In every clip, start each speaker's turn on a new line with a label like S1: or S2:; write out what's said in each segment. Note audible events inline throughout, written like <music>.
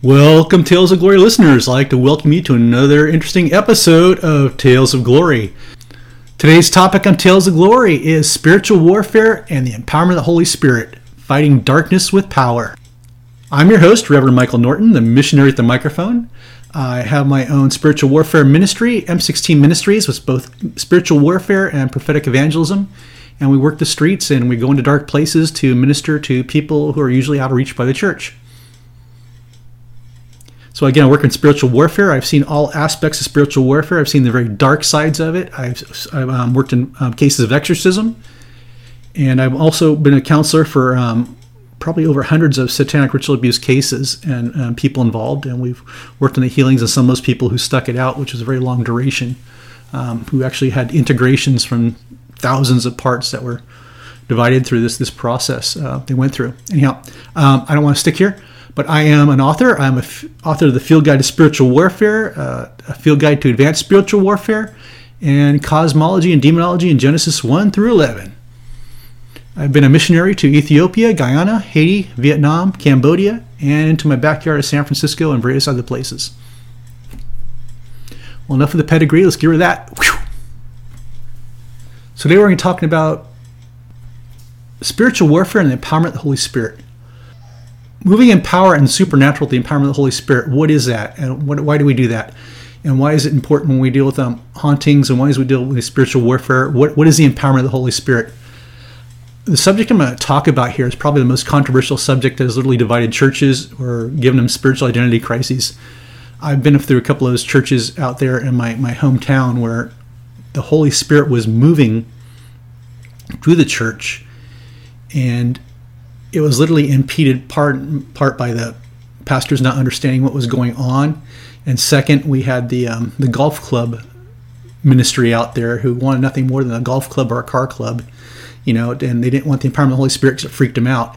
S1: Welcome, Tales of Glory listeners. I'd like to welcome you to another interesting episode of Tales of Glory. Today's topic on Tales of Glory is spiritual warfare and the empowerment of the Holy Spirit, fighting darkness with power. I'm your host, Reverend Michael Norton, the missionary at the microphone. I have my own spiritual warfare ministry, M16 Ministries, with both spiritual warfare and prophetic evangelism. And we work the streets and we go into dark places to minister to people who are usually out of reach by the church. So again, I work in spiritual warfare. I've seen all aspects of spiritual warfare. I've seen the very dark sides of it. I've, I've um, worked in um, cases of exorcism, and I've also been a counselor for um, probably over hundreds of satanic ritual abuse cases and um, people involved. And we've worked on the healings of some of those people who stuck it out, which was a very long duration, um, who actually had integrations from thousands of parts that were divided through this this process uh, they went through. Anyhow, um, I don't want to stick here. But I am an author. I'm a f- author of the Field Guide to Spiritual Warfare, uh, a Field Guide to Advanced Spiritual Warfare, and Cosmology and Demonology in Genesis 1 through 11. I've been a missionary to Ethiopia, Guyana, Haiti, Vietnam, Cambodia, and into my backyard of San Francisco and various other places. Well, enough of the pedigree. Let's get rid of that. Whew. So today we're going to be talking about spiritual warfare and the empowerment of the Holy Spirit moving in power and supernatural, the empowerment of the Holy Spirit. What is that, and what, why do we do that? And why is it important when we deal with um, hauntings? And why is we deal with spiritual warfare? What what is the empowerment of the Holy Spirit? The subject I'm going to talk about here is probably the most controversial subject that has literally divided churches or given them spiritual identity crises. I've been through a couple of those churches out there in my, my hometown where the Holy Spirit was moving through the church and it was literally impeded part part by the pastors not understanding what was going on, and second, we had the um, the golf club ministry out there who wanted nothing more than a golf club or a car club, you know, and they didn't want the empowerment of the Holy Spirit because it freaked them out.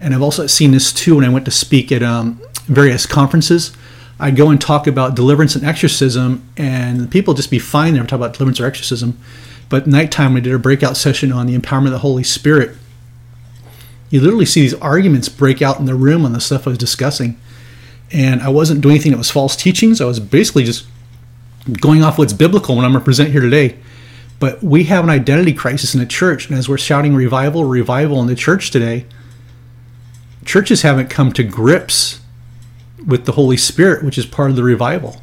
S1: And I've also seen this too when I went to speak at um, various conferences. I'd go and talk about deliverance and exorcism, and people just be fine there talk about deliverance or exorcism. But nighttime, we did a breakout session on the empowerment of the Holy Spirit you literally see these arguments break out in the room on the stuff I was discussing. And I wasn't doing anything that was false teachings. I was basically just going off what's biblical when I'm going to present here today. But we have an identity crisis in the church. And as we're shouting revival, revival in the church today, churches haven't come to grips with the Holy Spirit, which is part of the revival.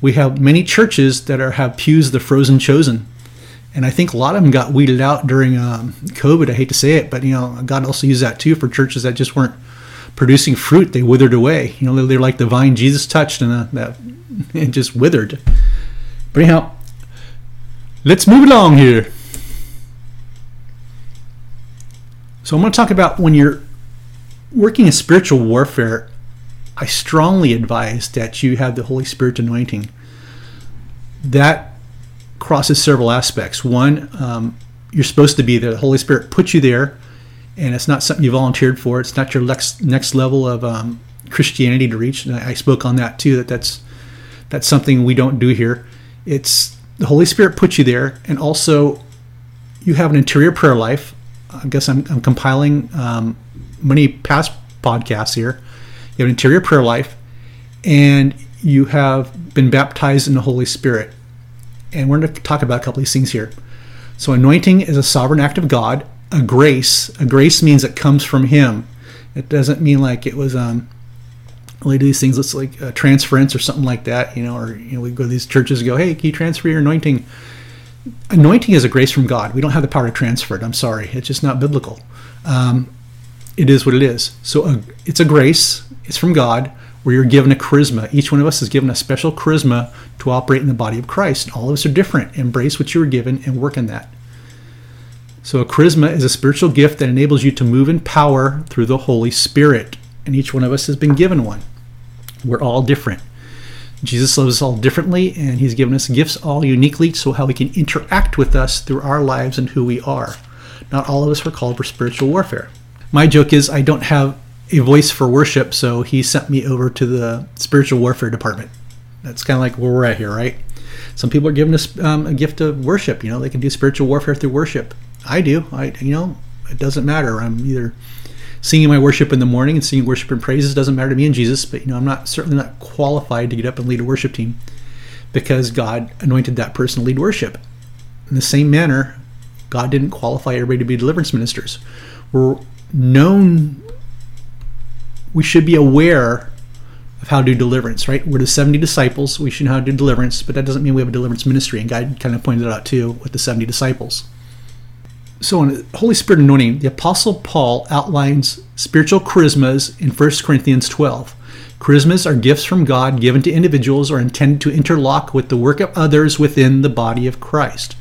S1: We have many churches that are have pews the frozen chosen and I think a lot of them got weeded out during um, COVID. I hate to say it, but you know, God also used that too for churches that just weren't producing fruit. They withered away. You know, they're like the vine Jesus touched, and uh, that <laughs> it just withered. But anyhow, let's move along here. So I'm going to talk about when you're working in spiritual warfare. I strongly advise that you have the Holy Spirit anointing. That crosses several aspects. One, um, you're supposed to be there. The Holy Spirit puts you there, and it's not something you volunteered for. It's not your next next level of um, Christianity to reach. And I spoke on that too. That that's that's something we don't do here. It's the Holy Spirit puts you there, and also you have an interior prayer life. I guess I'm, I'm compiling um, many past podcasts here. You have an interior prayer life, and you have been baptized in the Holy Spirit and we're going to talk about a couple of these things here. So, anointing is a sovereign act of God. A grace, a grace means it comes from Him. It doesn't mean like it was um, we do these things. Let's like a transference or something like that, you know, or you know, we go to these churches and go, "Hey, can you transfer your anointing?" Anointing is a grace from God. We don't have the power to transfer it. I'm sorry, it's just not biblical. Um, it is what it is. So it's a grace. It's from God where you're given a charisma. Each one of us is given a special charisma to operate in the body of Christ. All of us are different. Embrace what you were given and work in that. So, a charisma is a spiritual gift that enables you to move in power through the Holy Spirit. And each one of us has been given one. We're all different. Jesus loves us all differently, and He's given us gifts all uniquely so how He can interact with us through our lives and who we are. Not all of us were called for spiritual warfare. My joke is I don't have a voice for worship, so he sent me over to the spiritual warfare department. That's kind of like where we're at here, right? Some people are given us um, a gift of worship. You know, they can do spiritual warfare through worship. I do. I, you know, it doesn't matter. I'm either singing my worship in the morning and singing worship and praises doesn't matter to me and Jesus, but you know, I'm not certainly not qualified to get up and lead a worship team because God anointed that person to lead worship. In the same manner, God didn't qualify everybody to be deliverance ministers. We're known we should be aware of how to do deliverance, right? We're the 70 disciples. We should know how to do deliverance, but that doesn't mean we have a deliverance ministry. And God kind of pointed it out too with the 70 disciples. So, in Holy Spirit anointing, the Apostle Paul outlines spiritual charismas in 1 Corinthians 12. Charismas are gifts from God given to individuals or intended to interlock with the work of others within the body of Christ.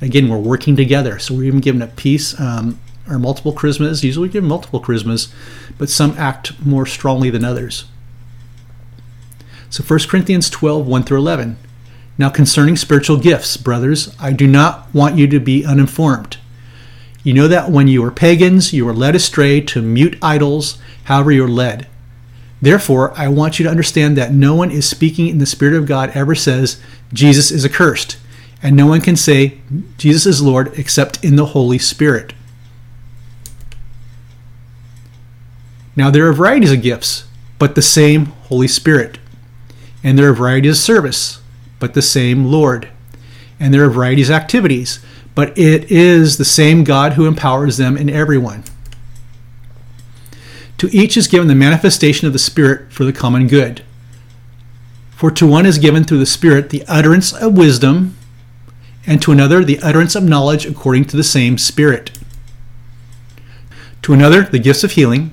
S1: Again, we're working together. So, we're even given a piece um, or multiple charismas. Usually, give multiple charismas, but some act more strongly than others. So 1 Corinthians 12, 1 through 11. Now concerning spiritual gifts, brothers, I do not want you to be uninformed. You know that when you were pagans, you were led astray to mute idols, however you were led. Therefore, I want you to understand that no one is speaking in the Spirit of God ever says, Jesus is accursed, and no one can say, Jesus is Lord, except in the Holy Spirit. Now, there are varieties of gifts, but the same Holy Spirit. And there are varieties of service, but the same Lord. And there are varieties of activities, but it is the same God who empowers them in everyone. To each is given the manifestation of the Spirit for the common good. For to one is given through the Spirit the utterance of wisdom, and to another the utterance of knowledge according to the same Spirit. To another the gifts of healing,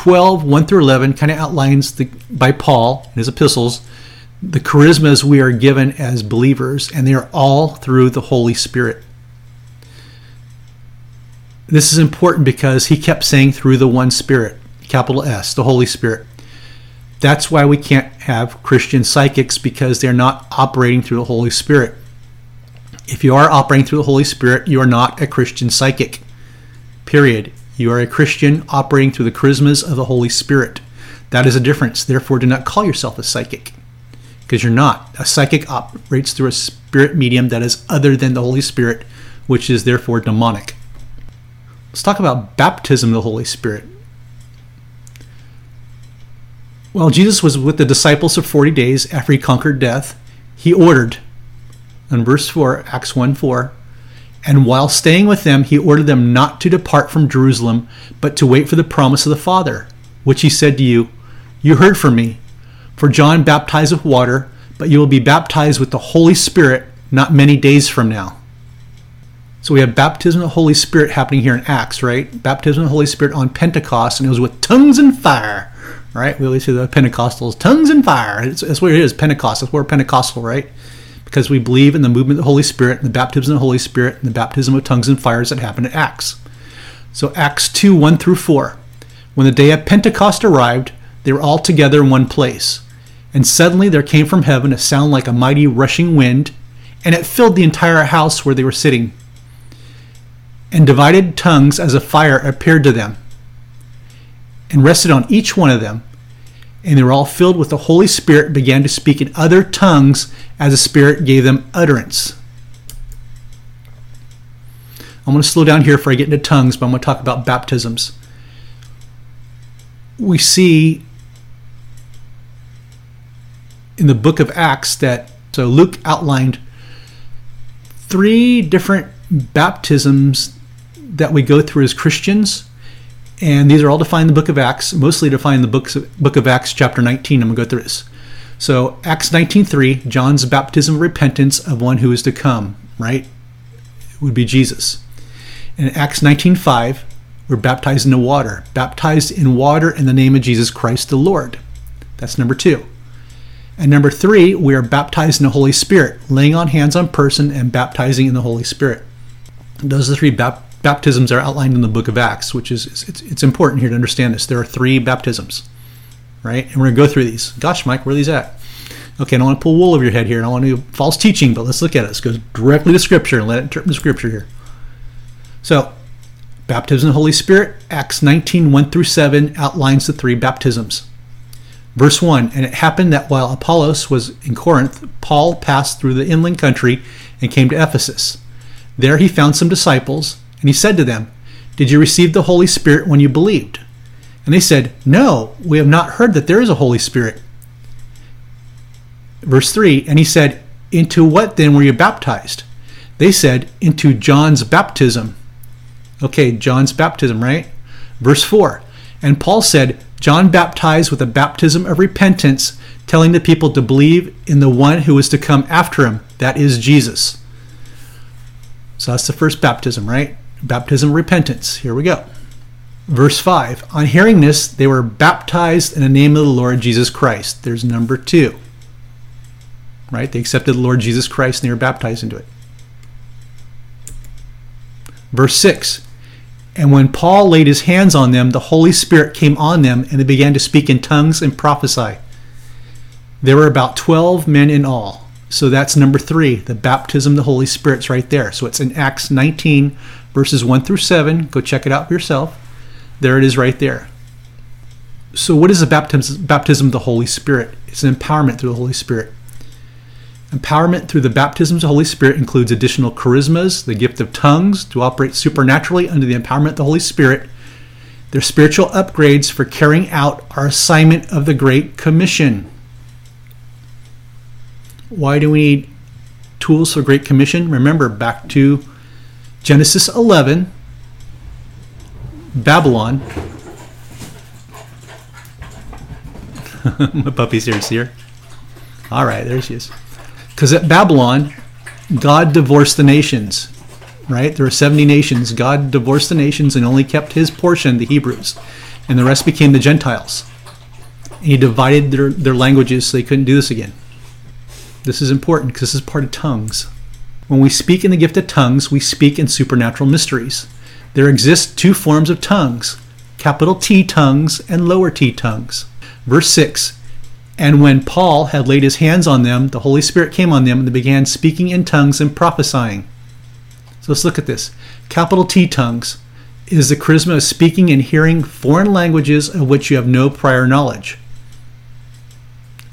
S1: 12, 1 through 11, kind of outlines the, by Paul in his epistles the charismas we are given as believers, and they are all through the Holy Spirit. This is important because he kept saying through the one Spirit, capital S, the Holy Spirit. That's why we can't have Christian psychics because they're not operating through the Holy Spirit. If you are operating through the Holy Spirit, you are not a Christian psychic. Period. You are a Christian operating through the charismas of the Holy Spirit. That is a difference. Therefore, do not call yourself a psychic because you're not. A psychic operates through a spirit medium that is other than the Holy Spirit, which is therefore demonic. Let's talk about baptism of the Holy Spirit. While Jesus was with the disciples for 40 days after he conquered death, he ordered, in verse 4, Acts 1 4, and while staying with them, he ordered them not to depart from Jerusalem, but to wait for the promise of the Father, which he said to you, You heard from me. For John baptized with water, but you will be baptized with the Holy Spirit not many days from now. So we have baptism of the Holy Spirit happening here in Acts, right? Baptism of the Holy Spirit on Pentecost, and it was with tongues and fire, right? We always say the Pentecostals, tongues and fire. It's, that's what it is, Pentecost. That's where Pentecostal, right? Because we believe in the movement of the Holy Spirit, and the baptism of the Holy Spirit, and the baptism of tongues and fires that happened at Acts. So Acts 2 1 through 4. When the day of Pentecost arrived, they were all together in one place. And suddenly there came from heaven a sound like a mighty rushing wind, and it filled the entire house where they were sitting. And divided tongues as a fire appeared to them, and rested on each one of them. And they were all filled with the Holy Spirit, and began to speak in other tongues as the Spirit gave them utterance. I'm going to slow down here before I get into tongues, but I'm going to talk about baptisms. We see in the book of Acts that so Luke outlined three different baptisms that we go through as Christians. And these are all defined in the book of Acts, mostly defined in the books of, book of Acts, chapter 19. I'm going to go through this. So, Acts 19.3, John's baptism of repentance of one who is to come, right? It would be Jesus. And Acts 19.5, we're baptized in the water. Baptized in water in the name of Jesus Christ the Lord. That's number two. And number three, we are baptized in the Holy Spirit, laying on hands on person and baptizing in the Holy Spirit. Those are the three bap- baptisms are outlined in the book of Acts, which is it's, it's important here to understand this. There are three baptisms. right? And we're going to go through these. Gosh, Mike, where are these at? Okay, I don't want to pull wool over your head here. I don't want to do false teaching, but let's look at it. Let's go directly to Scripture and let it interpret the Scripture here. So, baptism of the Holy Spirit, Acts 19, 1 through 7 outlines the three baptisms. Verse 1 And it happened that while Apollos was in Corinth, Paul passed through the inland country and came to Ephesus. There he found some disciples, and he said to them, Did you receive the Holy Spirit when you believed? And they said, No, we have not heard that there is a Holy Spirit. Verse 3 And he said, Into what then were you baptized? They said, Into John's baptism. Okay, John's baptism, right? Verse 4 And Paul said, John baptized with a baptism of repentance, telling the people to believe in the one who is to come after him, that is Jesus. So that's the first baptism, right? Baptism repentance. Here we go. Verse 5 On hearing this, they were baptized in the name of the Lord Jesus Christ. There's number two. Right? They accepted the Lord Jesus Christ and they were baptized into it. Verse 6 And when Paul laid his hands on them, the Holy Spirit came on them, and they began to speak in tongues and prophesy. There were about 12 men in all. So that's number three, the baptism of the Holy Spirit's right there. So it's in Acts 19, verses 1 through 7. Go check it out for yourself. There it is right there. So, what is the baptism, baptism of the Holy Spirit? It's an empowerment through the Holy Spirit. Empowerment through the baptism of the Holy Spirit includes additional charismas, the gift of tongues to operate supernaturally under the empowerment of the Holy Spirit. They're spiritual upgrades for carrying out our assignment of the Great Commission. Why do we need tools for Great Commission? Remember back to Genesis 11, Babylon. <laughs> My puppy's here, see her? All right, there she is. Because at Babylon, God divorced the nations, right? There were 70 nations. God divorced the nations and only kept his portion, the Hebrews, and the rest became the Gentiles. And he divided their, their languages so they couldn't do this again. This is important because this is part of tongues. When we speak in the gift of tongues, we speak in supernatural mysteries. There exist two forms of tongues capital T tongues and lower t tongues. Verse 6 And when Paul had laid his hands on them, the Holy Spirit came on them, and they began speaking in tongues and prophesying. So let's look at this. Capital T tongues is the charisma of speaking and hearing foreign languages of which you have no prior knowledge.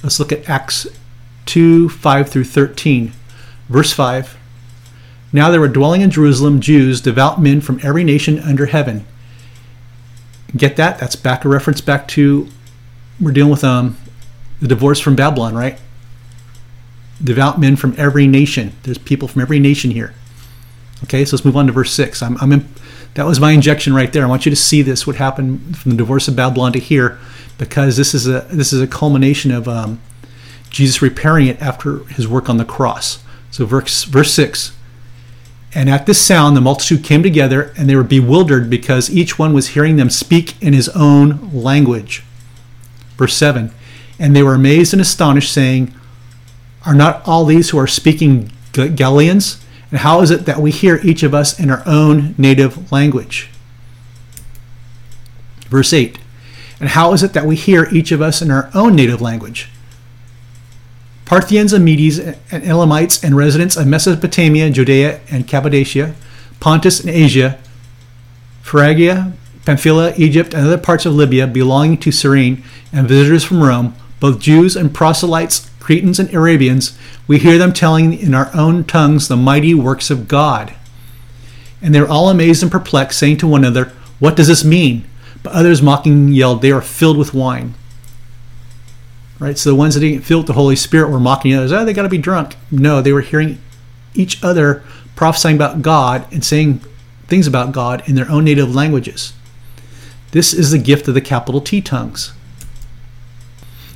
S1: Let's look at Acts 2 5 through 13. Verse 5 Now there were dwelling in Jerusalem Jews, devout men from every nation under heaven. Get that? That's back a reference back to we're dealing with um, the divorce from Babylon, right? Devout men from every nation. There's people from every nation here. Okay, so let's move on to verse 6. I'm, I'm in, that was my injection right there. I want you to see this, what happened from the divorce of Babylon to here, because this is a this is a culmination of um, Jesus repairing it after his work on the cross. So verse verse 6. And at this sound the multitude came together and they were bewildered because each one was hearing them speak in his own language. Verse 7. And they were amazed and astonished saying, Are not all these who are speaking Galileans? And how is it that we hear each of us in our own native language? Verse 8. And how is it that we hear each of us in our own native language? Parthians and Medes and Elamites and residents of Mesopotamia, Judea and Cappadocia, Pontus and Asia, Phrygia, Pamphylia, Egypt, and other parts of Libya belonging to Cyrene, and visitors from Rome, both Jews and proselytes, Cretans and Arabians, we hear them telling in our own tongues the mighty works of God. And they were all amazed and perplexed, saying to one another, What does this mean? But others mocking yelled, They are filled with wine. Right? So the ones that didn't feel the Holy Spirit were mocking others. Oh, they got to be drunk. No, they were hearing each other prophesying about God and saying things about God in their own native languages. This is the gift of the capital T tongues.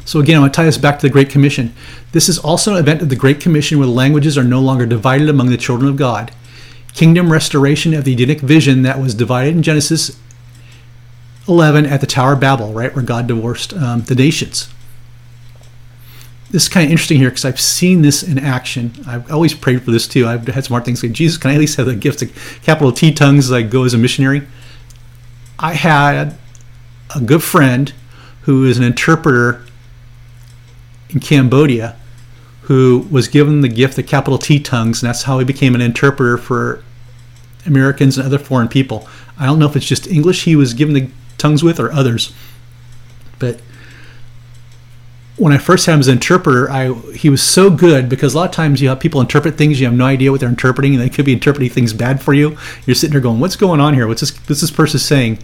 S1: So again, I'm going to tie this back to the Great Commission. This is also an event of the Great Commission where languages are no longer divided among the children of God. Kingdom restoration of the Edenic vision that was divided in Genesis 11 at the Tower of Babel, right, where God divorced um, the nations. This is kind of interesting here because I've seen this in action. I've always prayed for this too. I've had smart things say, Jesus, can I at least have the gift of capital T tongues as I go as a missionary? I had a good friend who is an interpreter in Cambodia, who was given the gift of capital T tongues, and that's how he became an interpreter for Americans and other foreign people. I don't know if it's just English he was given the tongues with or others, but when I first had him as an interpreter, I he was so good because a lot of times you have people interpret things you have no idea what they're interpreting, and they could be interpreting things bad for you. You're sitting there going, "What's going on here? What's this? What's this person saying?"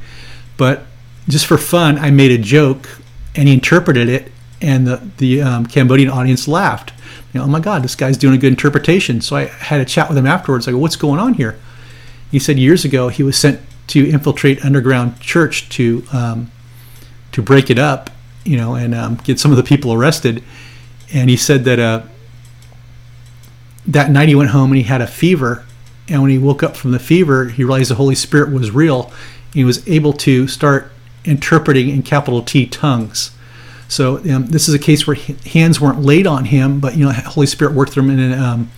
S1: But just for fun, I made a joke, and he interpreted it, and the the um, Cambodian audience laughed. You know, oh my God, this guy's doing a good interpretation. So I had a chat with him afterwards. I go, "What's going on here?" He said years ago he was sent to infiltrate underground church to um, to break it up you know, and um, get some of the people arrested. And he said that uh, that night he went home and he had a fever. And when he woke up from the fever, he realized the Holy Spirit was real. He was able to start interpreting in capital T tongues. So um, this is a case where hands weren't laid on him, but you know, Holy Spirit worked through him and um,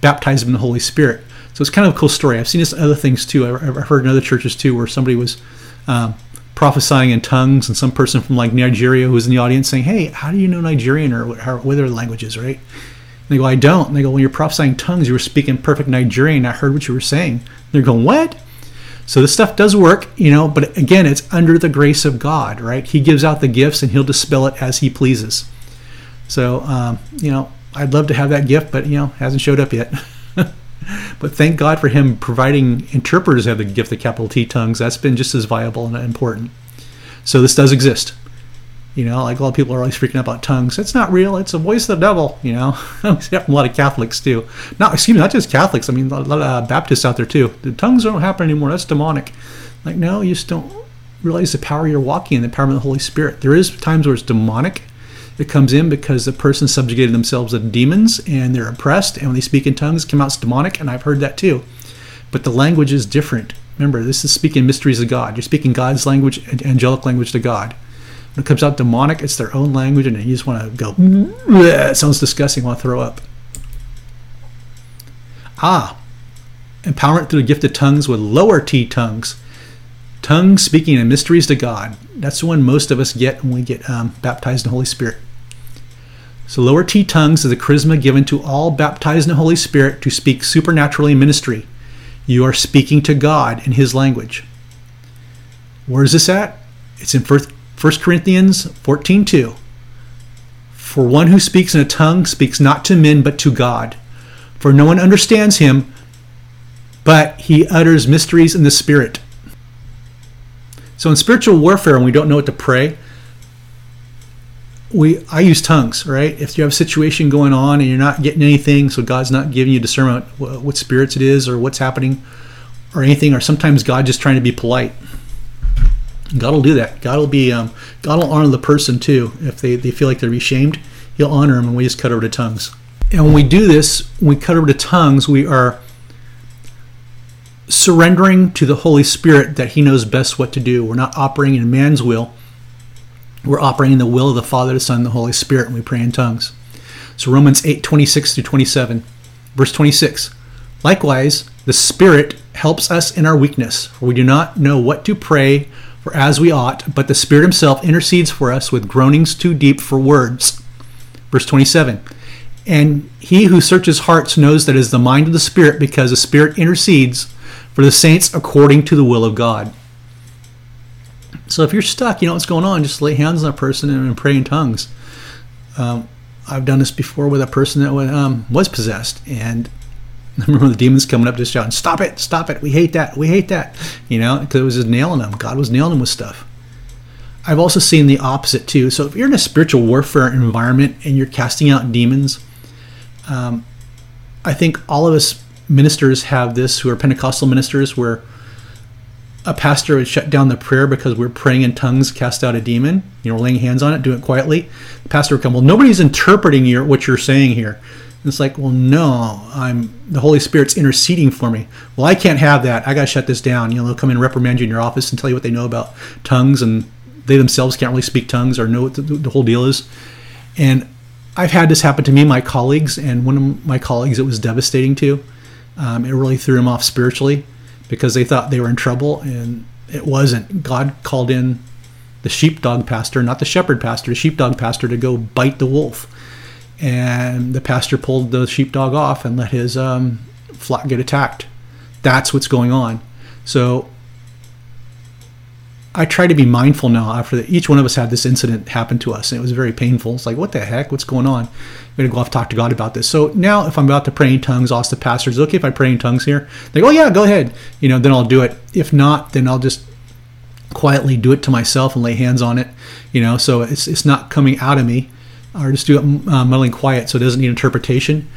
S1: baptized him in the Holy Spirit. So it's kind of a cool story. I've seen this other things too. I've heard in other churches too, where somebody was um, prophesying in tongues, and some person from like Nigeria who's in the audience saying, "Hey, how do you know Nigerian or what, how, what are the languages?" Right? And they go, "I don't." And they go, "When you're prophesying tongues, you were speaking perfect Nigerian. I heard what you were saying." And they're going, "What?" So this stuff does work, you know, but again, it's under the grace of God, right? He gives out the gifts and He'll dispel it as He pleases. So, um, you know, I'd love to have that gift, but you know, hasn't showed up yet. <laughs> but thank God for him providing interpreters have the gift of capital T tongues. That's been just as viable and important. So this does exist. You know, like a lot of people are always freaking out about tongues. It's not real. It's a voice of the devil. You know, <laughs> a lot of Catholics too. Not excuse me, not just Catholics. I mean, a lot of Baptists out there too. The tongues don't happen anymore. That's demonic. Like no, you just don't realize the power you're walking in, the power of the Holy Spirit. There is times where it's demonic it comes in because the person subjugated themselves to demons and they're oppressed, and when they speak in tongues, it come out demonic, and I've heard that too. But the language is different. Remember, this is speaking mysteries of God. You're speaking God's language, angelic language to God. When it comes out demonic, it's their own language, and you just want to go, it sounds disgusting, want to throw up. Ah, empowerment through the gift of tongues with lower T tongues. Tongues speaking in mysteries to God. That's the one most of us get when we get um, baptized in the Holy Spirit. So, lower T tongues is a charisma given to all baptized in the Holy Spirit to speak supernaturally in ministry. You are speaking to God in His language. Where is this at? It's in 1 Corinthians 14:2. For one who speaks in a tongue speaks not to men but to God. For no one understands him, but he utters mysteries in the Spirit. So in spiritual warfare, when we don't know what to pray, we I use tongues, right? If you have a situation going on and you're not getting anything, so God's not giving you discernment what, spirits it is or what's happening or anything, or sometimes God just trying to be polite. God will do that. God will be um, God will honor the person too if they, they feel like they're ashamed. He'll honor them, and we just cut over to tongues. And when we do this, when we cut over to tongues, we are surrendering to the Holy Spirit that He knows best what to do. We're not operating in man's will. We're operating the will of the Father, the Son, and the Holy Spirit when we pray in tongues. So Romans 8, 26 through 27. Verse 26. Likewise, the Spirit helps us in our weakness, for we do not know what to pray for as we ought, but the Spirit Himself intercedes for us with groanings too deep for words. Verse 27. And he who searches hearts knows that it is the mind of the Spirit, because the Spirit intercedes for the saints according to the will of God. So if you're stuck, you know what's going on, just lay hands on a person and pray in tongues. Um, I've done this before with a person that um, was possessed, and <laughs> I remember the demons coming up just shouting, "Stop it! Stop it! We hate that! We hate that!" You know, because it was just nailing them. God was nailing them with stuff. I've also seen the opposite too. So if you're in a spiritual warfare environment and you're casting out demons, um, I think all of us ministers have this who are Pentecostal ministers where a pastor would shut down the prayer because we're praying in tongues, cast out a demon, you know, laying hands on it, do it quietly. The pastor would come, well, nobody's interpreting your, what you're saying here. And it's like, well, no, I'm the Holy Spirit's interceding for me. Well, I can't have that. I got to shut this down. You know, they'll come and reprimand you in your office and tell you what they know about tongues, and they themselves can't really speak tongues or know what the, the whole deal is. And I've had this happen to me, my colleagues, and one of my colleagues it was devastating to. Um, it really threw him off spiritually because they thought they were in trouble and it wasn't. God called in the sheepdog pastor, not the shepherd pastor, the sheepdog pastor, to go bite the wolf. And the pastor pulled the sheepdog off and let his um, flock get attacked. That's what's going on. So I try to be mindful now after. Each one of us had this incident happen to us, and it was very painful. It's like, what the heck? What's going on? I'm going to go off and talk to God about this. So now, if I'm about to pray in tongues, I'll ask the pastors, okay if I pray in tongues here? They go, oh, yeah, go ahead. You know, then I'll do it. If not, then I'll just quietly do it to myself and lay hands on it. You know, so it's, it's not coming out of me, or just do it uh, muddling quiet so it doesn't need interpretation.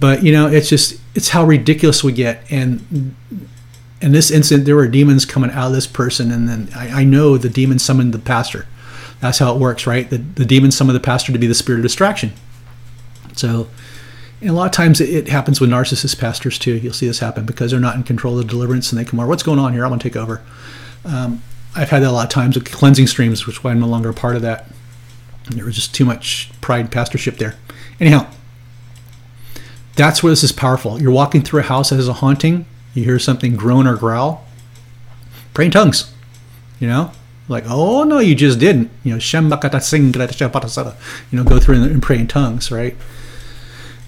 S1: But, you know, it's just, it's how ridiculous we get. And in this incident, there were demons coming out of this person, and then I, I know the demon summoned the pastor. That's how it works, right? The, the demon summoned the pastor to be the spirit of distraction. So, and a lot of times it, it happens with narcissist pastors too. You'll see this happen because they're not in control of the deliverance, and they come over. What's going on here? I want to take over. Um, I've had that a lot of times with cleansing streams, which is why I'm no longer a part of that. There was just too much pride pastorship there. Anyhow, that's where this is powerful. You're walking through a house that has a haunting you hear something groan or growl, pray in tongues. You know, like, oh no, you just didn't. You know, you know, go through and pray in tongues, right?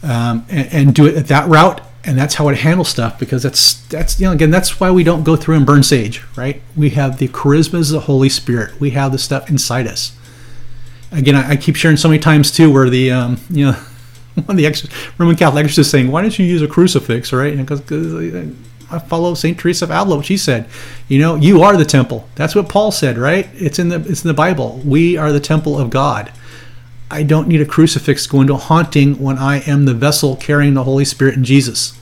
S1: Um, and, and, do it at that route, and that's how it handles stuff. Because that's that's you know again that's why we don't go through and burn sage, right? We have the charismas of the Holy Spirit. We have the stuff inside us. Again, I, I keep sharing so many times too, where the um, you know <laughs> one of the ex- Roman Catholic exorcists is saying, "Why don't you use a crucifix?" Right? Because I follow Saint Teresa of Avila. What she said, you know, you are the temple. That's what Paul said, right? It's in the it's in the Bible. We are the temple of God. I don't need a crucifix going to haunting when I am the vessel carrying the Holy Spirit and Jesus.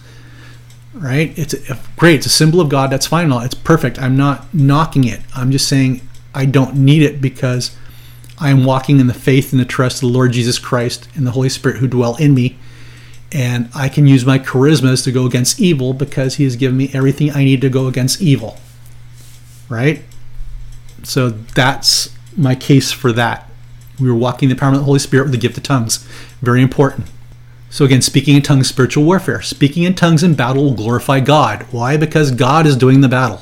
S1: Right? It's great. It's a symbol of God. That's fine. It's perfect. I'm not knocking it. I'm just saying I don't need it because I am walking in the faith and the trust of the Lord Jesus Christ and the Holy Spirit who dwell in me and I can use my charismas to go against evil because he has given me everything I need to go against evil. Right? So that's my case for that. We were walking the power of the Holy Spirit with the gift of tongues. Very important. So again, speaking in tongues, spiritual warfare. Speaking in tongues in battle will glorify God. Why? Because God is doing the battle.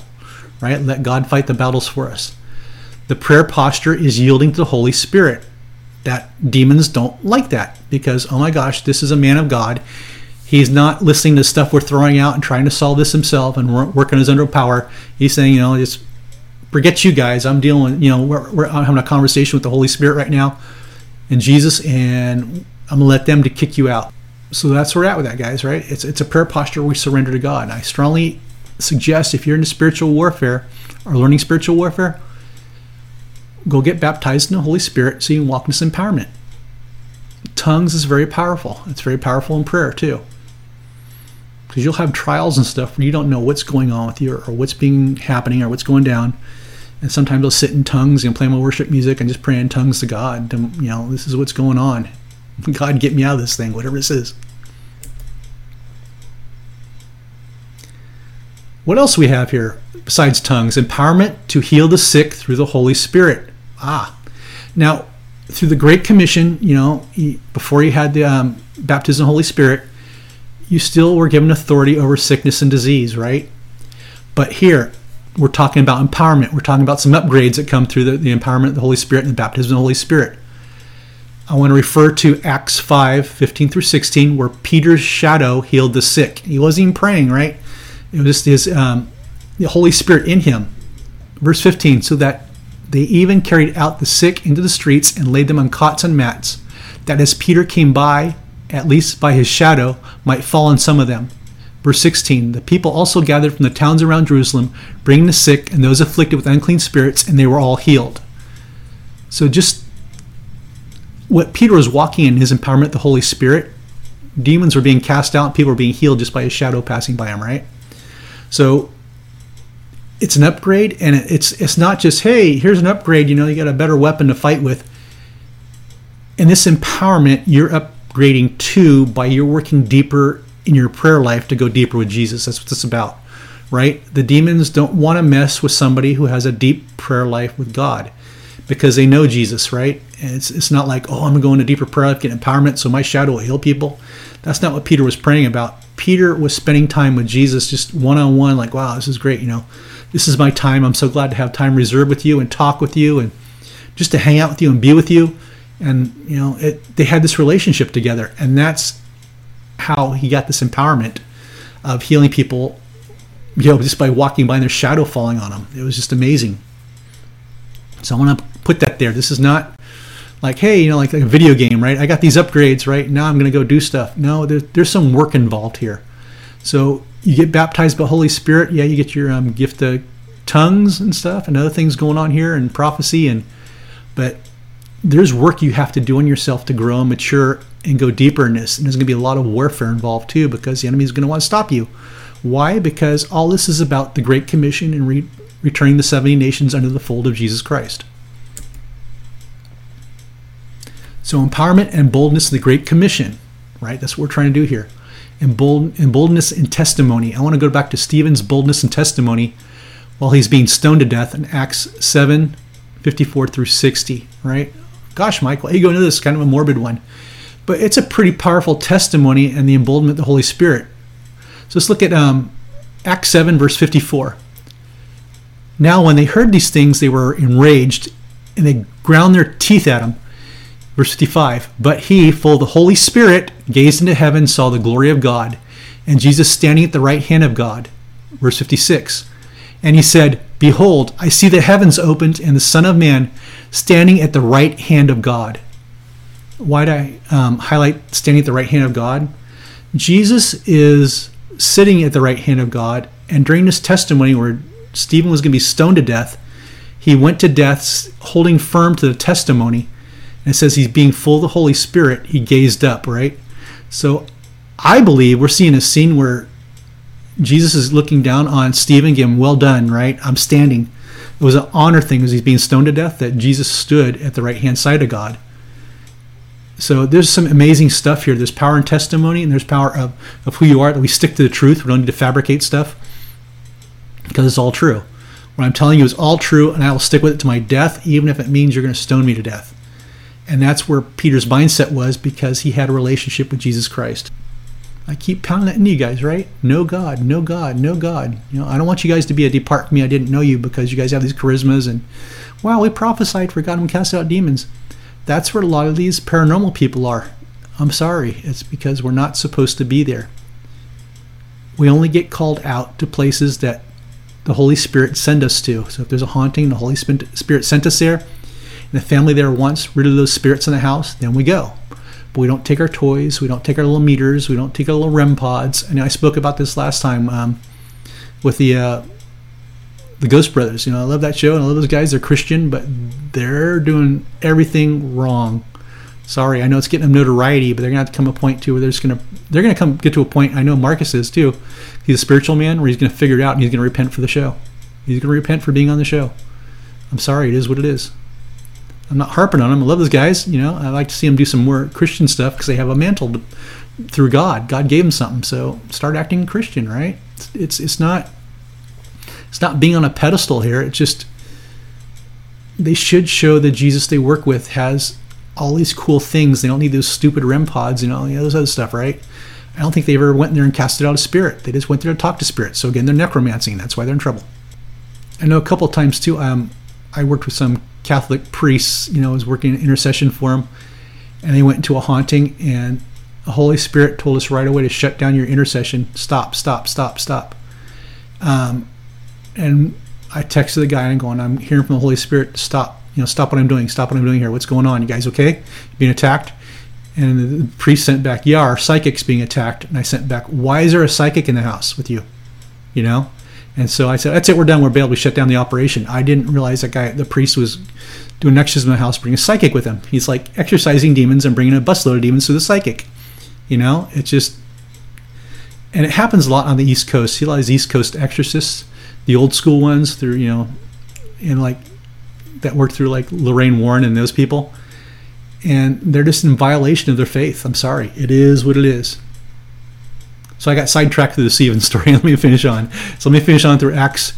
S1: Right? Let God fight the battles for us. The prayer posture is yielding to the Holy Spirit that demons don't like that because oh my gosh this is a man of god. He's not listening to stuff we're throwing out and trying to solve this himself and working his under power. He's saying you know just forget you guys. I'm dealing you know we're, we're having a conversation with the holy spirit right now and jesus and i'm gonna let them to kick you out. So that's where we're at with that guys right? It's, it's a prayer posture. We surrender to god. And i strongly suggest if you're into spiritual warfare or learning spiritual warfare go get baptized in the Holy Spirit so you can walk in this empowerment. Tongues is very powerful. It's very powerful in prayer too. Because you'll have trials and stuff where you don't know what's going on with you or, what's being happening or what's going down. And sometimes I'll sit in tongues and play my worship music and just pray in tongues to God. To, you know, this is what's going on. <laughs> God, get me out of this thing, whatever this is. What else we have here besides tongues? Empowerment to heal the sick through the Holy Spirit. Ah, now through the Great Commission, you know, before you had the um, baptism of the Holy Spirit, you still were given authority over sickness and disease, right? But here, we're talking about empowerment. We're talking about some upgrades that come through the, the empowerment of the Holy Spirit and the baptism of the Holy Spirit. I want to refer to Acts 5 15 through 16, where Peter's shadow healed the sick. He wasn't even praying, right? It was just his, um, the Holy Spirit in him. Verse 15, so that they even carried out the sick into the streets and laid them on cots and mats, that as Peter came by, at least by his shadow, might fall on some of them. Verse 16 The people also gathered from the towns around Jerusalem, bringing the sick and those afflicted with unclean spirits, and they were all healed. So, just what Peter was walking in his empowerment, the Holy Spirit, demons were being cast out, people were being healed just by his shadow passing by him, right? So, it's an upgrade and it's it's not just hey here's an upgrade you know you got a better weapon to fight with. And this empowerment you're upgrading to by you're working deeper in your prayer life to go deeper with jesus. That's what it's about right? The demons don't want to mess with somebody who has a deep prayer life with god because they know jesus right? And it's, it's not like oh i'm going to deeper prayer life get empowerment so my shadow will heal people. That's not what peter was praying about. Peter was spending time with jesus just one-on-one like wow this is great you know this is my time. I'm so glad to have time reserved with you and talk with you and just to hang out with you and be with you. And you know, it, they had this relationship together, and that's how he got this empowerment of healing people. You know, just by walking by and their shadow falling on them. It was just amazing. So I want to put that there. This is not like, hey, you know, like, like a video game, right? I got these upgrades, right? Now I'm going to go do stuff. No, there's, there's some work involved here. So you get baptized by Holy Spirit. Yeah, you get your um, gift of tongues and stuff and other things going on here and prophecy and but there's work you have to do on yourself to grow and mature and go deeper in this. And there's going to be a lot of warfare involved too because the enemy is going to want to stop you. Why? Because all this is about the Great Commission and re- returning the 70 nations under the fold of Jesus Christ. So, empowerment and boldness, of the Great Commission, right? That's what we're trying to do here. And, bold, and boldness and testimony. I want to go back to Stephen's boldness and testimony while he's being stoned to death in Acts 7 54 through 60, right? Gosh, Michael, you go into this kind of a morbid one, but it's a pretty powerful testimony and the emboldenment of the Holy Spirit. So let's look at um, Acts 7, verse 54. Now, when they heard these things, they were enraged and they ground their teeth at him. Verse 55 But he, full of the Holy Spirit, gazed into heaven, saw the glory of God, and Jesus standing at the right hand of God. Verse 56 and he said, Behold, I see the heavens opened and the Son of Man standing at the right hand of God. Why did I um, highlight standing at the right hand of God? Jesus is sitting at the right hand of God, and during this testimony where Stephen was going to be stoned to death, he went to death holding firm to the testimony. And it says he's being full of the Holy Spirit. He gazed up, right? So I believe we're seeing a scene where Jesus is looking down on Stephen, giving well done, right? I'm standing. It was an honor thing as he's being stoned to death that Jesus stood at the right hand side of God. So there's some amazing stuff here. There's power in testimony, and there's power of, of who you are, that we stick to the truth. We don't need to fabricate stuff because it's all true. What I'm telling you is all true, and I will stick with it to my death, even if it means you're going to stone me to death. And that's where Peter's mindset was because he had a relationship with Jesus Christ. I keep pounding that into you guys, right? No God, no God, no God. You know, I don't want you guys to be a depart from me. I didn't know you because you guys have these charismas and wow, we prophesied for God and we cast out demons. That's where a lot of these paranormal people are. I'm sorry. It's because we're not supposed to be there. We only get called out to places that the Holy Spirit send us to. So if there's a haunting, the Holy Spirit sent us there, and the family there wants rid of those spirits in the house, then we go but we don't take our toys, we don't take our little meters, we don't take our little REM pods. And I spoke about this last time um, with the uh, the Ghost Brothers. You know, I love that show and I love those guys. They're Christian, but they're doing everything wrong. Sorry, I know it's getting them notoriety, but they're gonna have to come a point to where they're just gonna they're gonna come get to a point. I know Marcus is too. He's a spiritual man where he's gonna figure it out and he's gonna repent for the show. He's gonna repent for being on the show. I'm sorry, it is what it is. I'm not harping on them. I love those guys. You know, I like to see them do some more Christian stuff because they have a mantle to, through God. God gave them something. So start acting Christian, right? It's, it's it's not it's not being on a pedestal here. It's just they should show that Jesus they work with has all these cool things. They don't need those stupid REM pods, and all the other stuff, right? I don't think they ever went in there and casted out a spirit. They just went there to talk to spirits. So again, they're necromancing. That's why they're in trouble. I know a couple times too. Um, I worked with some Catholic priests, you know, was working in intercession for him. and they went into a haunting, and the Holy Spirit told us right away to shut down your intercession. Stop, stop, stop, stop. Um, and I texted the guy and I'm going, I'm hearing from the Holy Spirit, stop, you know, stop what I'm doing, stop what I'm doing here. What's going on? You guys okay? Being attacked? And the priest sent back, yeah, our psychic's being attacked. And I sent back, why is there a psychic in the house with you? You know? And so I said, "That's it. We're done. We're bailed. We shut down the operation." I didn't realize that guy, the priest, was doing exorcism in the house, bringing a psychic with him. He's like exorcising demons and bringing a busload of demons to the psychic. You know, it's just, and it happens a lot on the East Coast. See a lot of East Coast exorcists, the old school ones, through you know, and like that work through like Lorraine Warren and those people, and they're just in violation of their faith. I'm sorry. It is what it is. So I got sidetracked through the Stephen story. <laughs> let me finish on. So let me finish on through Acts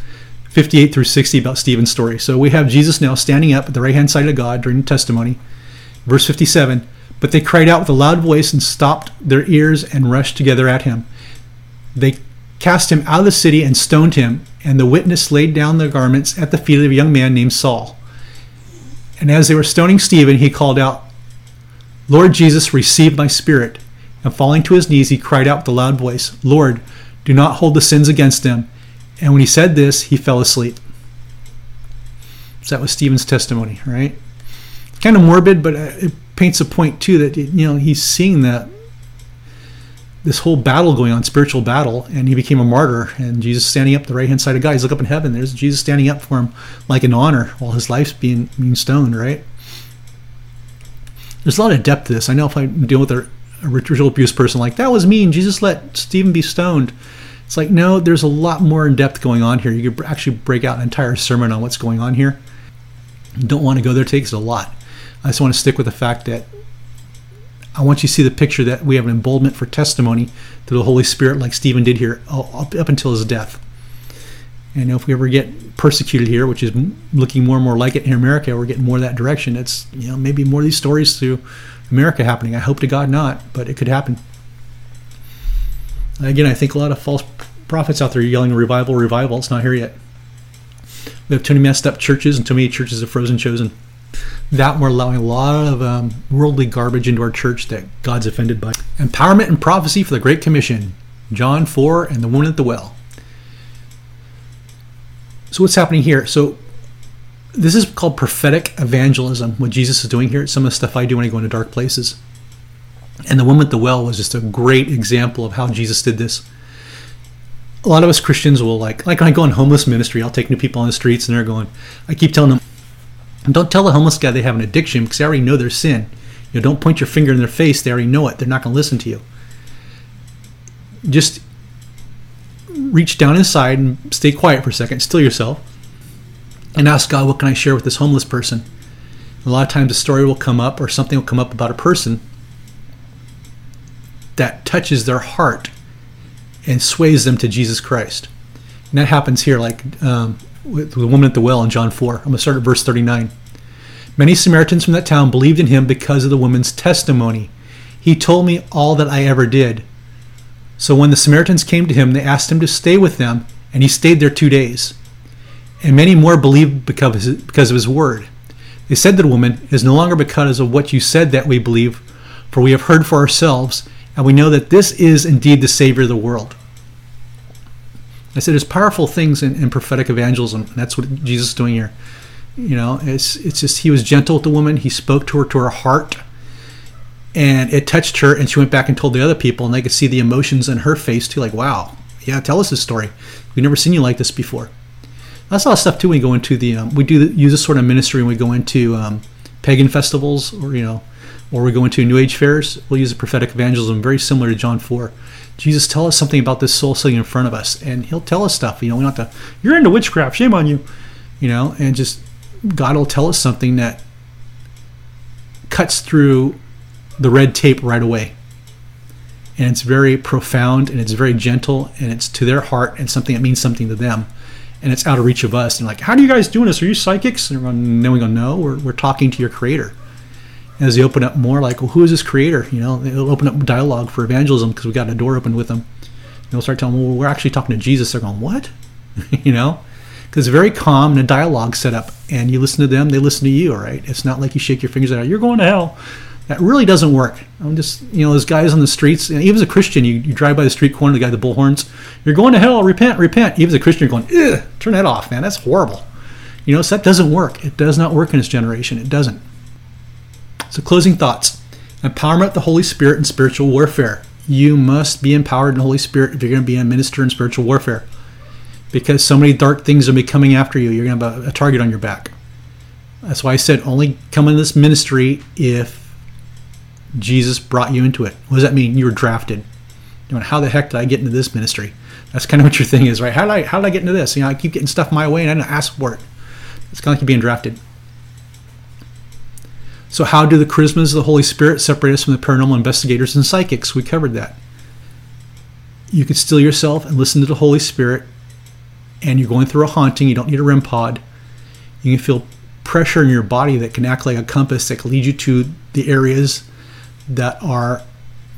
S1: 58 through 60 about Stephen's story. So we have Jesus now standing up at the right hand side of God during the testimony. Verse 57 But they cried out with a loud voice and stopped their ears and rushed together at him. They cast him out of the city and stoned him, and the witness laid down their garments at the feet of a young man named Saul. And as they were stoning Stephen, he called out, Lord Jesus, receive my spirit. And falling to his knees, he cried out with a loud voice, Lord, do not hold the sins against them. And when he said this, he fell asleep. So that was Stephen's testimony, right? Kind of morbid, but uh, it paints a point too that you know he's seeing that this whole battle going on, spiritual battle, and he became a martyr. And Jesus standing up the right hand side of God, he's look up in heaven. There's Jesus standing up for him like an honor while his life's being being stoned, right? There's a lot of depth to this. I know if I deal with a ritual abuse person like that was mean, Jesus let Stephen be stoned. It's like no, there's a lot more in depth going on here. You could actually break out an entire sermon on what's going on here. Don't want to go there; it takes a lot. I just want to stick with the fact that I want you to see the picture that we have an emboldenment for testimony to the Holy Spirit, like Stephen did here, up, up until his death. And if we ever get persecuted here, which is looking more and more like it in America, we're getting more that direction. It's you know maybe more of these stories to America happening. I hope to God not, but it could happen. Again, I think a lot of false prophets out there yelling revival, revival. It's not here yet. We have too many messed up churches, and too many churches have frozen chosen that we're allowing a lot of um, worldly garbage into our church that God's offended by. Empowerment and prophecy for the Great Commission, John 4 and the woman at the well. So, what's happening here? So, this is called prophetic evangelism, what Jesus is doing here. It's some of the stuff I do when I go into dark places. And the woman at the well was just a great example of how Jesus did this. A lot of us Christians will like, like when I go on homeless ministry, I'll take new people on the streets and they're going, I keep telling them, don't tell the homeless guy they have an addiction because they already know their sin. You know, don't point your finger in their face. They already know it. They're not going to listen to you. Just reach down inside and stay quiet for a second. Still yourself. And ask God, what can I share with this homeless person? A lot of times a story will come up or something will come up about a person that touches their heart and sways them to Jesus Christ. And that happens here, like um, with the woman at the well in John 4. I'm going to start at verse 39. Many Samaritans from that town believed in him because of the woman's testimony. He told me all that I ever did. So when the Samaritans came to him, they asked him to stay with them, and he stayed there two days. And many more believed because of his, because of his word. They said to the woman, It is no longer because of what you said that we believe, for we have heard for ourselves, and we know that this is indeed the Savior of the world. I said there's powerful things in, in prophetic evangelism, and that's what Jesus is doing here. You know, it's it's just he was gentle with the woman. He spoke to her to her heart, and it touched her. And she went back and told the other people, and they could see the emotions in her face too. Like, wow, yeah, tell us this story. We've never seen you like this before. That's a lot of stuff too. When we go into the, um, we do use this sort of ministry when we go into um, pagan festivals, or you know, or we go into New Age fairs. We'll use a prophetic evangelism, very similar to John four Jesus, tell us something about this soul sitting in front of us, and He'll tell us stuff. You know, we don't have to. You're into witchcraft. Shame on you. You know, and just God will tell us something that cuts through the red tape right away. And it's very profound and it's very gentle and it's to their heart and something that means something to them. And it's out of reach of us. And like, how do you guys doing this? Are you psychics? And then we go, no, we're, we're talking to your creator And as they open up more, like, well, who is this creator? You know, it'll open up dialogue for evangelism because we got a door open with them. And they'll start telling them, well, we're actually talking to Jesus. They're going, what? <laughs> you know? Because it's very calm and a dialogue set up. And you listen to them, they listen to you, all right? It's not like you shake your fingers at, you're going to hell. That really doesn't work. I'm just, you know, those guys on the streets, even as a Christian, you, you drive by the street corner, the guy with the bullhorns, you're going to hell, repent, repent. Even as a Christian, you're going, turn that off, man. That's horrible. You know, so that doesn't work. It does not work in this generation. It doesn't. So, closing thoughts empowerment, the Holy Spirit, and spiritual warfare. You must be empowered in the Holy Spirit if you're going to be a minister in spiritual warfare. Because so many dark things will be coming after you. You're going to have a, a target on your back. That's why I said only come in this ministry if Jesus brought you into it. What does that mean? You were drafted. You know, how the heck did I get into this ministry? That's kind of what your thing is, right? How did I how did I get into this? You know, I keep getting stuff my way and I don't ask for it. It's kind of like you being drafted. So, how do the charismas of the Holy Spirit separate us from the paranormal investigators and psychics? We covered that. You can still yourself and listen to the Holy Spirit, and you're going through a haunting. You don't need a REM pod. You can feel pressure in your body that can act like a compass that can lead you to the areas that are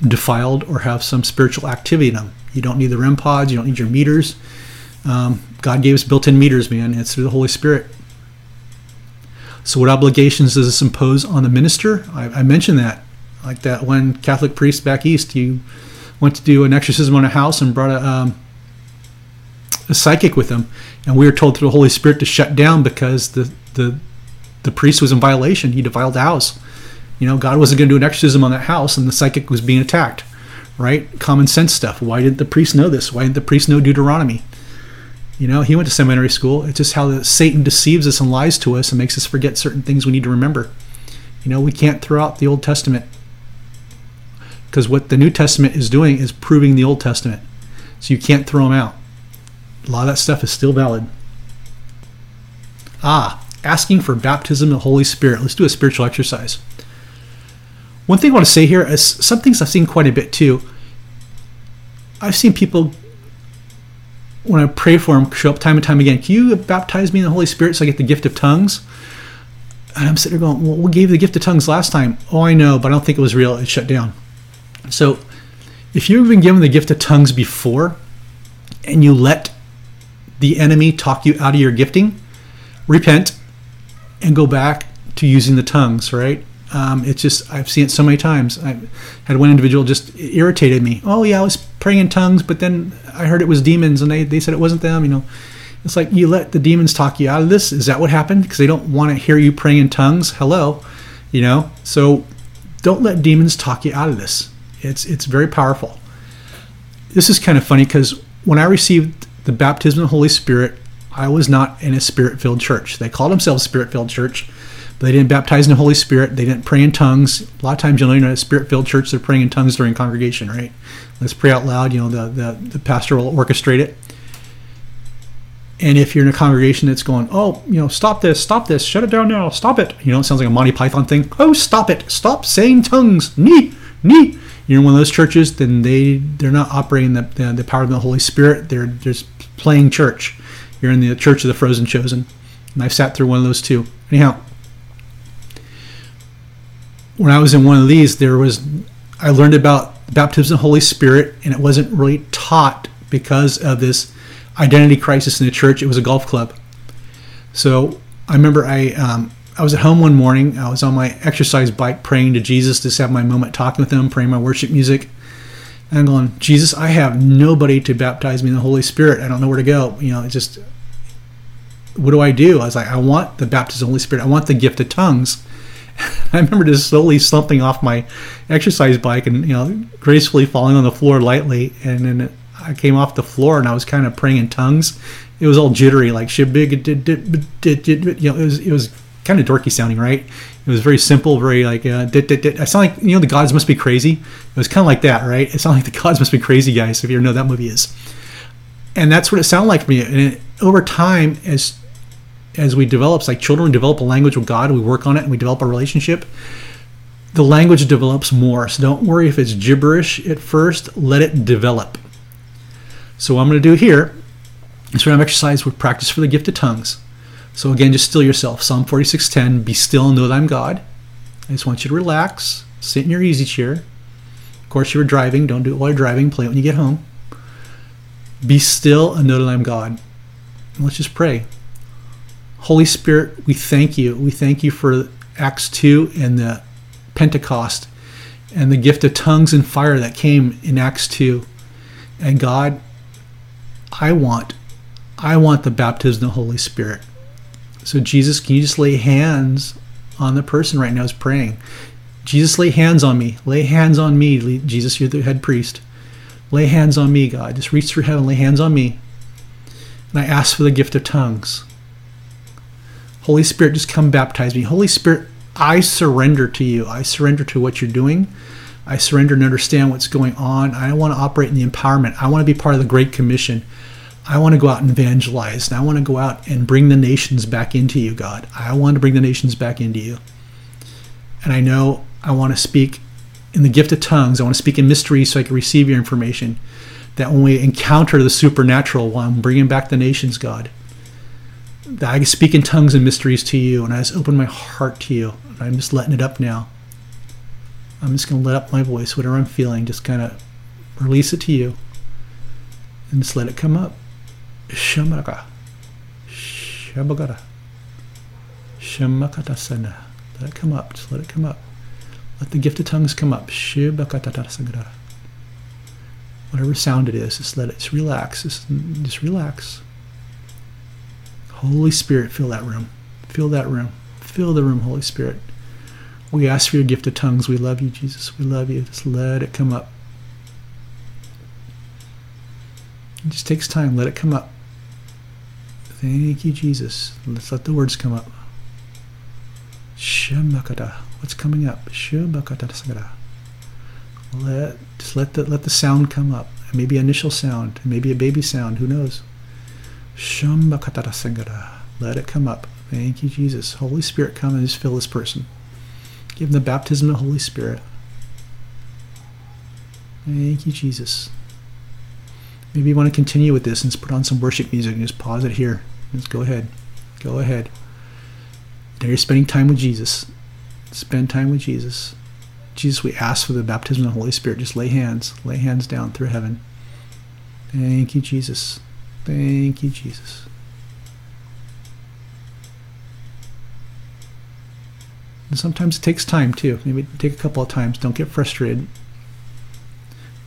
S1: defiled or have some spiritual activity in them. You don't need the REM pods. You don't need your meters. Um, God gave us built-in meters, man. It's through the Holy Spirit. So, what obligations does this impose on the minister? I, I mentioned that, like that one Catholic priest back east, you went to do an exorcism on a house and brought a, um, a psychic with him, and we were told through the Holy Spirit to shut down because the the the priest was in violation. He defiled the house. You know, God wasn't going to do an exorcism on that house, and the psychic was being attacked. Right? Common sense stuff. Why didn't the priest know this? Why didn't the priest know Deuteronomy? You know, he went to seminary school. It's just how Satan deceives us and lies to us and makes us forget certain things we need to remember. You know, we can't throw out the Old Testament because what the New Testament is doing is proving the Old Testament. So you can't throw them out. A lot of that stuff is still valid. Ah, asking for baptism of the Holy Spirit. Let's do a spiritual exercise. One thing I want to say here is some things I've seen quite a bit too. I've seen people when I pray for them show up time and time again. Can you baptize me in the Holy Spirit so I get the gift of tongues? And I'm sitting there going, Well, we gave the gift of tongues last time. Oh, I know, but I don't think it was real. It shut down. So if you've been given the gift of tongues before and you let the enemy talk you out of your gifting, repent and go back to using the tongues, right? Um, it's just, I've seen it so many times. I had one individual just irritated me. Oh, yeah, I was praying in tongues, but then I heard it was demons and they, they said it wasn't them, you know. It's like you let the demons talk you out of this. Is that what happened? Because they don't want to hear you praying in tongues. Hello, you know. So don't let demons talk you out of this. It's it's very powerful. This is kind of funny because when I received the baptism of the Holy Spirit, I was not in a spirit-filled church. They called themselves spirit-filled church, they didn't baptize in the Holy Spirit. They didn't pray in tongues. A lot of times, you know, in a spirit-filled church, they're praying in tongues during congregation, right? Let's pray out loud. You know, the the, the pastor will orchestrate it. And if you're in a congregation that's going, oh, you know, stop this, stop this, shut it down now, stop it. You know, it sounds like a Monty Python thing. Oh, stop it, stop saying tongues, nee, nee you're in one of those churches, then they they're not operating the, the, the power of the Holy Spirit. They're just playing church. You're in the church of the frozen chosen, and I've sat through one of those too. Anyhow, when I was in one of these, there was I learned about baptism of the Holy Spirit, and it wasn't really taught because of this identity crisis in the church. It was a golf club. So I remember I um, I was at home one morning. I was on my exercise bike praying to Jesus, just have my moment talking with him, praying my worship music. And I'm going, Jesus, I have nobody to baptize me in the Holy Spirit. I don't know where to go. You know, just, what do I do? I was like, I want the baptism of the Holy Spirit. I want the gift of tongues. <laughs> I remember just slowly slumping off my exercise bike and, you know, gracefully falling on the floor lightly. And then I came off the floor and I was kind of praying in tongues. It was all jittery, like, you know, it was, it was kind of dorky sounding, right? It was very simple, very like, uh. I sound like, you know, the gods must be crazy. It was kind of like that, right? It sounded like the gods must be crazy, guys, if you ever know that movie is. And that's what it sounded like for me. And it, over time, as as we develop, like children develop a language with God, we work on it and we develop a relationship, the language develops more. So don't worry if it's gibberish at first, let it develop. So what I'm going to do here is we're going to exercise with practice for the gift of tongues. So again, just still yourself. Psalm 46:10, be still and know that I'm God. I just want you to relax, sit in your easy chair. Of course, you were driving, don't do it while you're driving, play it when you get home. Be still and know that I'm God. And let's just pray. Holy Spirit, we thank you. We thank you for Acts 2 and the Pentecost and the gift of tongues and fire that came in Acts 2. And God, I want I want the baptism of the Holy Spirit. So, Jesus, can you just lay hands on the person right now who's praying? Jesus, lay hands on me. Lay hands on me. Jesus, you're the head priest. Lay hands on me, God. Just reach through heaven, lay hands on me. And I ask for the gift of tongues. Holy Spirit, just come baptize me. Holy Spirit, I surrender to you. I surrender to what you're doing. I surrender and understand what's going on. I want to operate in the empowerment. I want to be part of the Great Commission. I want to go out and evangelize. And I want to go out and bring the nations back into you, God. I want to bring the nations back into you. And I know I want to speak in the gift of tongues. I want to speak in mystery so I can receive your information. That when we encounter the supernatural, while I'm bringing back the nations, God, that I can speak in tongues and mysteries to you. And I just open my heart to you. I'm just letting it up now. I'm just going to let up my voice, whatever I'm feeling, just kind of release it to you and just let it come up. Shamaka. Shabagara. Shemakatasana. Let it come up. Just let it come up. Let the gift of tongues come up. Shibakatasagara. Whatever sound it is, just let it just relax. Just, just relax. Holy Spirit, fill that room. Fill that room. Fill the room, Holy Spirit. We ask for your gift of tongues. We love you, Jesus. We love you. Just let it come up. It just takes time. Let it come up. Thank you, Jesus. Let's let the words come up. Shemakata. What's coming up? Shemakata sagara. Let just let the let the sound come up. Maybe initial sound, maybe a baby sound. Who knows? Let it come up. Thank you, Jesus. Holy Spirit, come and just fill this person. Give them the baptism of the Holy Spirit. Thank you, Jesus. Maybe you want to continue with this and just put on some worship music and just pause it here. Just go ahead. Go ahead. Now you're spending time with Jesus. Spend time with Jesus. Jesus, we ask for the baptism of the Holy Spirit. Just lay hands. Lay hands down through heaven. Thank you, Jesus. Thank you, Jesus. And sometimes it takes time too. Maybe take a couple of times. Don't get frustrated.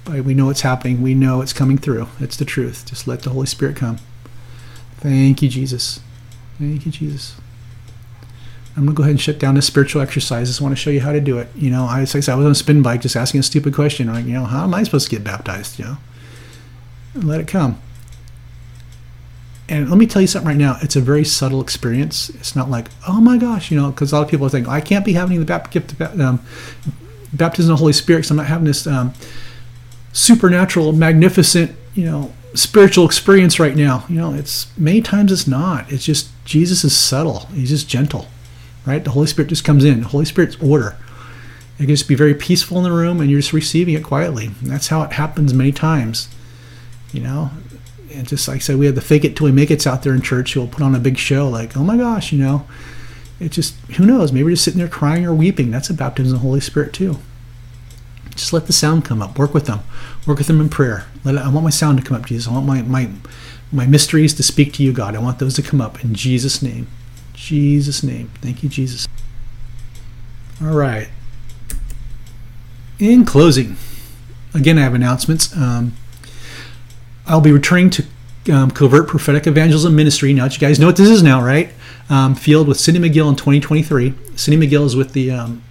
S1: But we know it's happening. We know it's coming through. It's the truth. Just let the Holy Spirit come. Thank you, Jesus. Thank you, Jesus. I'm gonna go ahead and shut down this spiritual exercise. I just want to show you how to do it. You know, I, like I, said, I was on a spin bike, just asking a stupid question. Like, you know, how am I supposed to get baptized? You know, and let it come. And let me tell you something right now. It's a very subtle experience. It's not like, oh my gosh, you know, because a lot of people think I can't be having the bap- gift of um, baptism of the Holy Spirit because I'm not having this um, supernatural, magnificent, you know, spiritual experience right now. You know, it's many times it's not. It's just Jesus is subtle. He's just gentle, right? The Holy Spirit just comes in. The Holy Spirit's order. It can just be very peaceful in the room, and you're just receiving it quietly. And that's how it happens many times. You know, and just like I said, we have the fake it till we make it's out there in church. who'll put on a big show, like, oh my gosh, you know, it just who knows? Maybe we're just sitting there crying or weeping. That's a baptism of the Holy Spirit too. Just let the sound come up. Work with them. Work with them in prayer. Let it, I want my sound to come up, Jesus. I want my my my mysteries to speak to you, God. I want those to come up in Jesus' name. Jesus' name. Thank you, Jesus. All right. In closing, again, I have announcements. Um, I'll be returning to um, Covert Prophetic Evangelism Ministry. Now that you guys know what this is now, right? Um, field with Cindy McGill in 2023. Cindy McGill is with the um,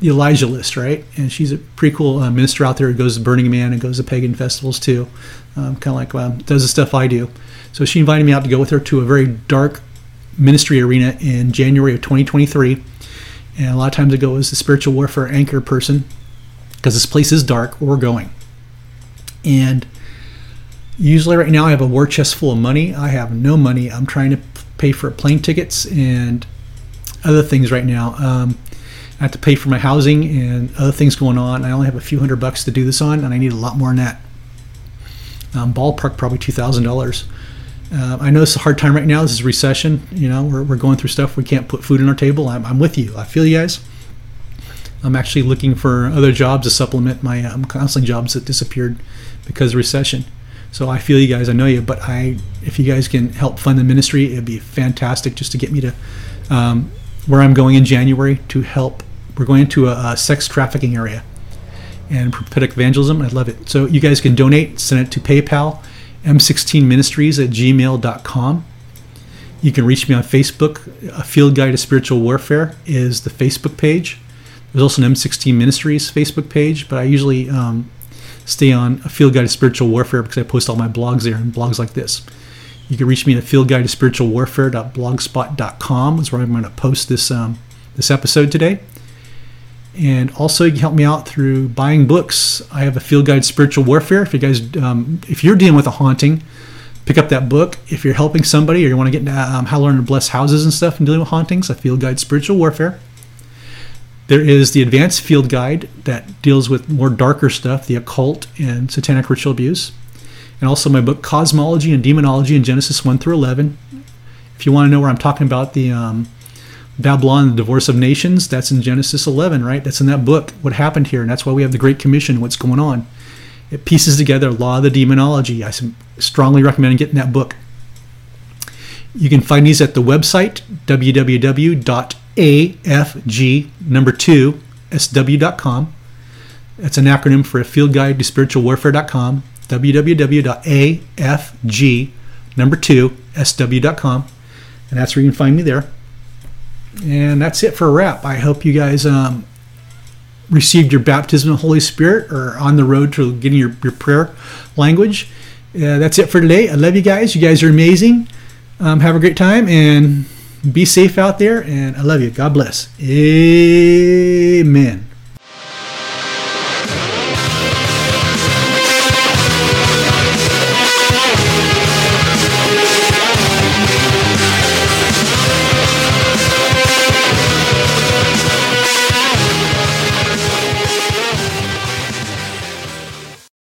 S1: the Elijah List, right? And she's a pretty cool uh, minister out there who goes to Burning Man and goes to pagan festivals too. Um, kind of like does the stuff I do. So she invited me out to go with her to a very dark ministry arena in January of 2023. And a lot of times I go as the spiritual warfare anchor person because this place is dark where we're going. And usually right now I have a war chest full of money. I have no money. I'm trying to pay for plane tickets and other things right now. Um, I have to pay for my housing and other things going on. I only have a few hundred bucks to do this on, and I need a lot more than that. Um, ballpark probably two thousand uh, dollars. I know it's a hard time right now. This is recession. You know, we're, we're going through stuff. We can't put food on our table. I'm, I'm with you. I feel you guys. I'm actually looking for other jobs to supplement my um, counseling jobs that disappeared because of recession. So I feel you guys. I know you, but I, if you guys can help fund the ministry, it'd be fantastic just to get me to um, where I'm going in January to help we're going to a, a sex trafficking area and prophetic evangelism. I love it. So you guys can donate, send it to PayPal, m16ministries at gmail.com. You can reach me on Facebook. A Field Guide to Spiritual Warfare is the Facebook page. There's also an M16 Ministries Facebook page, but I usually um, stay on A Field Guide to Spiritual Warfare because I post all my blogs there and blogs like this. You can reach me at Field Guide to Spiritual is where I'm going to post this um, this episode today. And also, you can help me out through buying books. I have a field guide, to Spiritual Warfare. If you guys, um, if you're dealing with a haunting, pick up that book. If you're helping somebody or you want to get into um, how to learn to bless houses and stuff and dealing with hauntings, a field guide, to Spiritual Warfare. There is the advanced field guide that deals with more darker stuff, the occult and satanic ritual abuse. And also my book, Cosmology and Demonology in Genesis 1 through 11. If you want to know where I'm talking about the um, Babylon, the divorce of nations, that's in Genesis 11, right? That's in that book, what happened here. And that's why we have the Great Commission, what's going on. It pieces together Law of the Demonology. I strongly recommend getting that book. You can find these at the website www.afg number two sw.com. That's an acronym for a field guide to spiritual warfare.com. www.afg number two sw.com. And that's where you can find me there. And that's it for a wrap. I hope you guys um, received your baptism of the Holy Spirit or on the road to getting your, your prayer language. Uh, that's it for today. I love you guys. You guys are amazing. Um, have a great time and be safe out there. And I love you. God bless. Amen.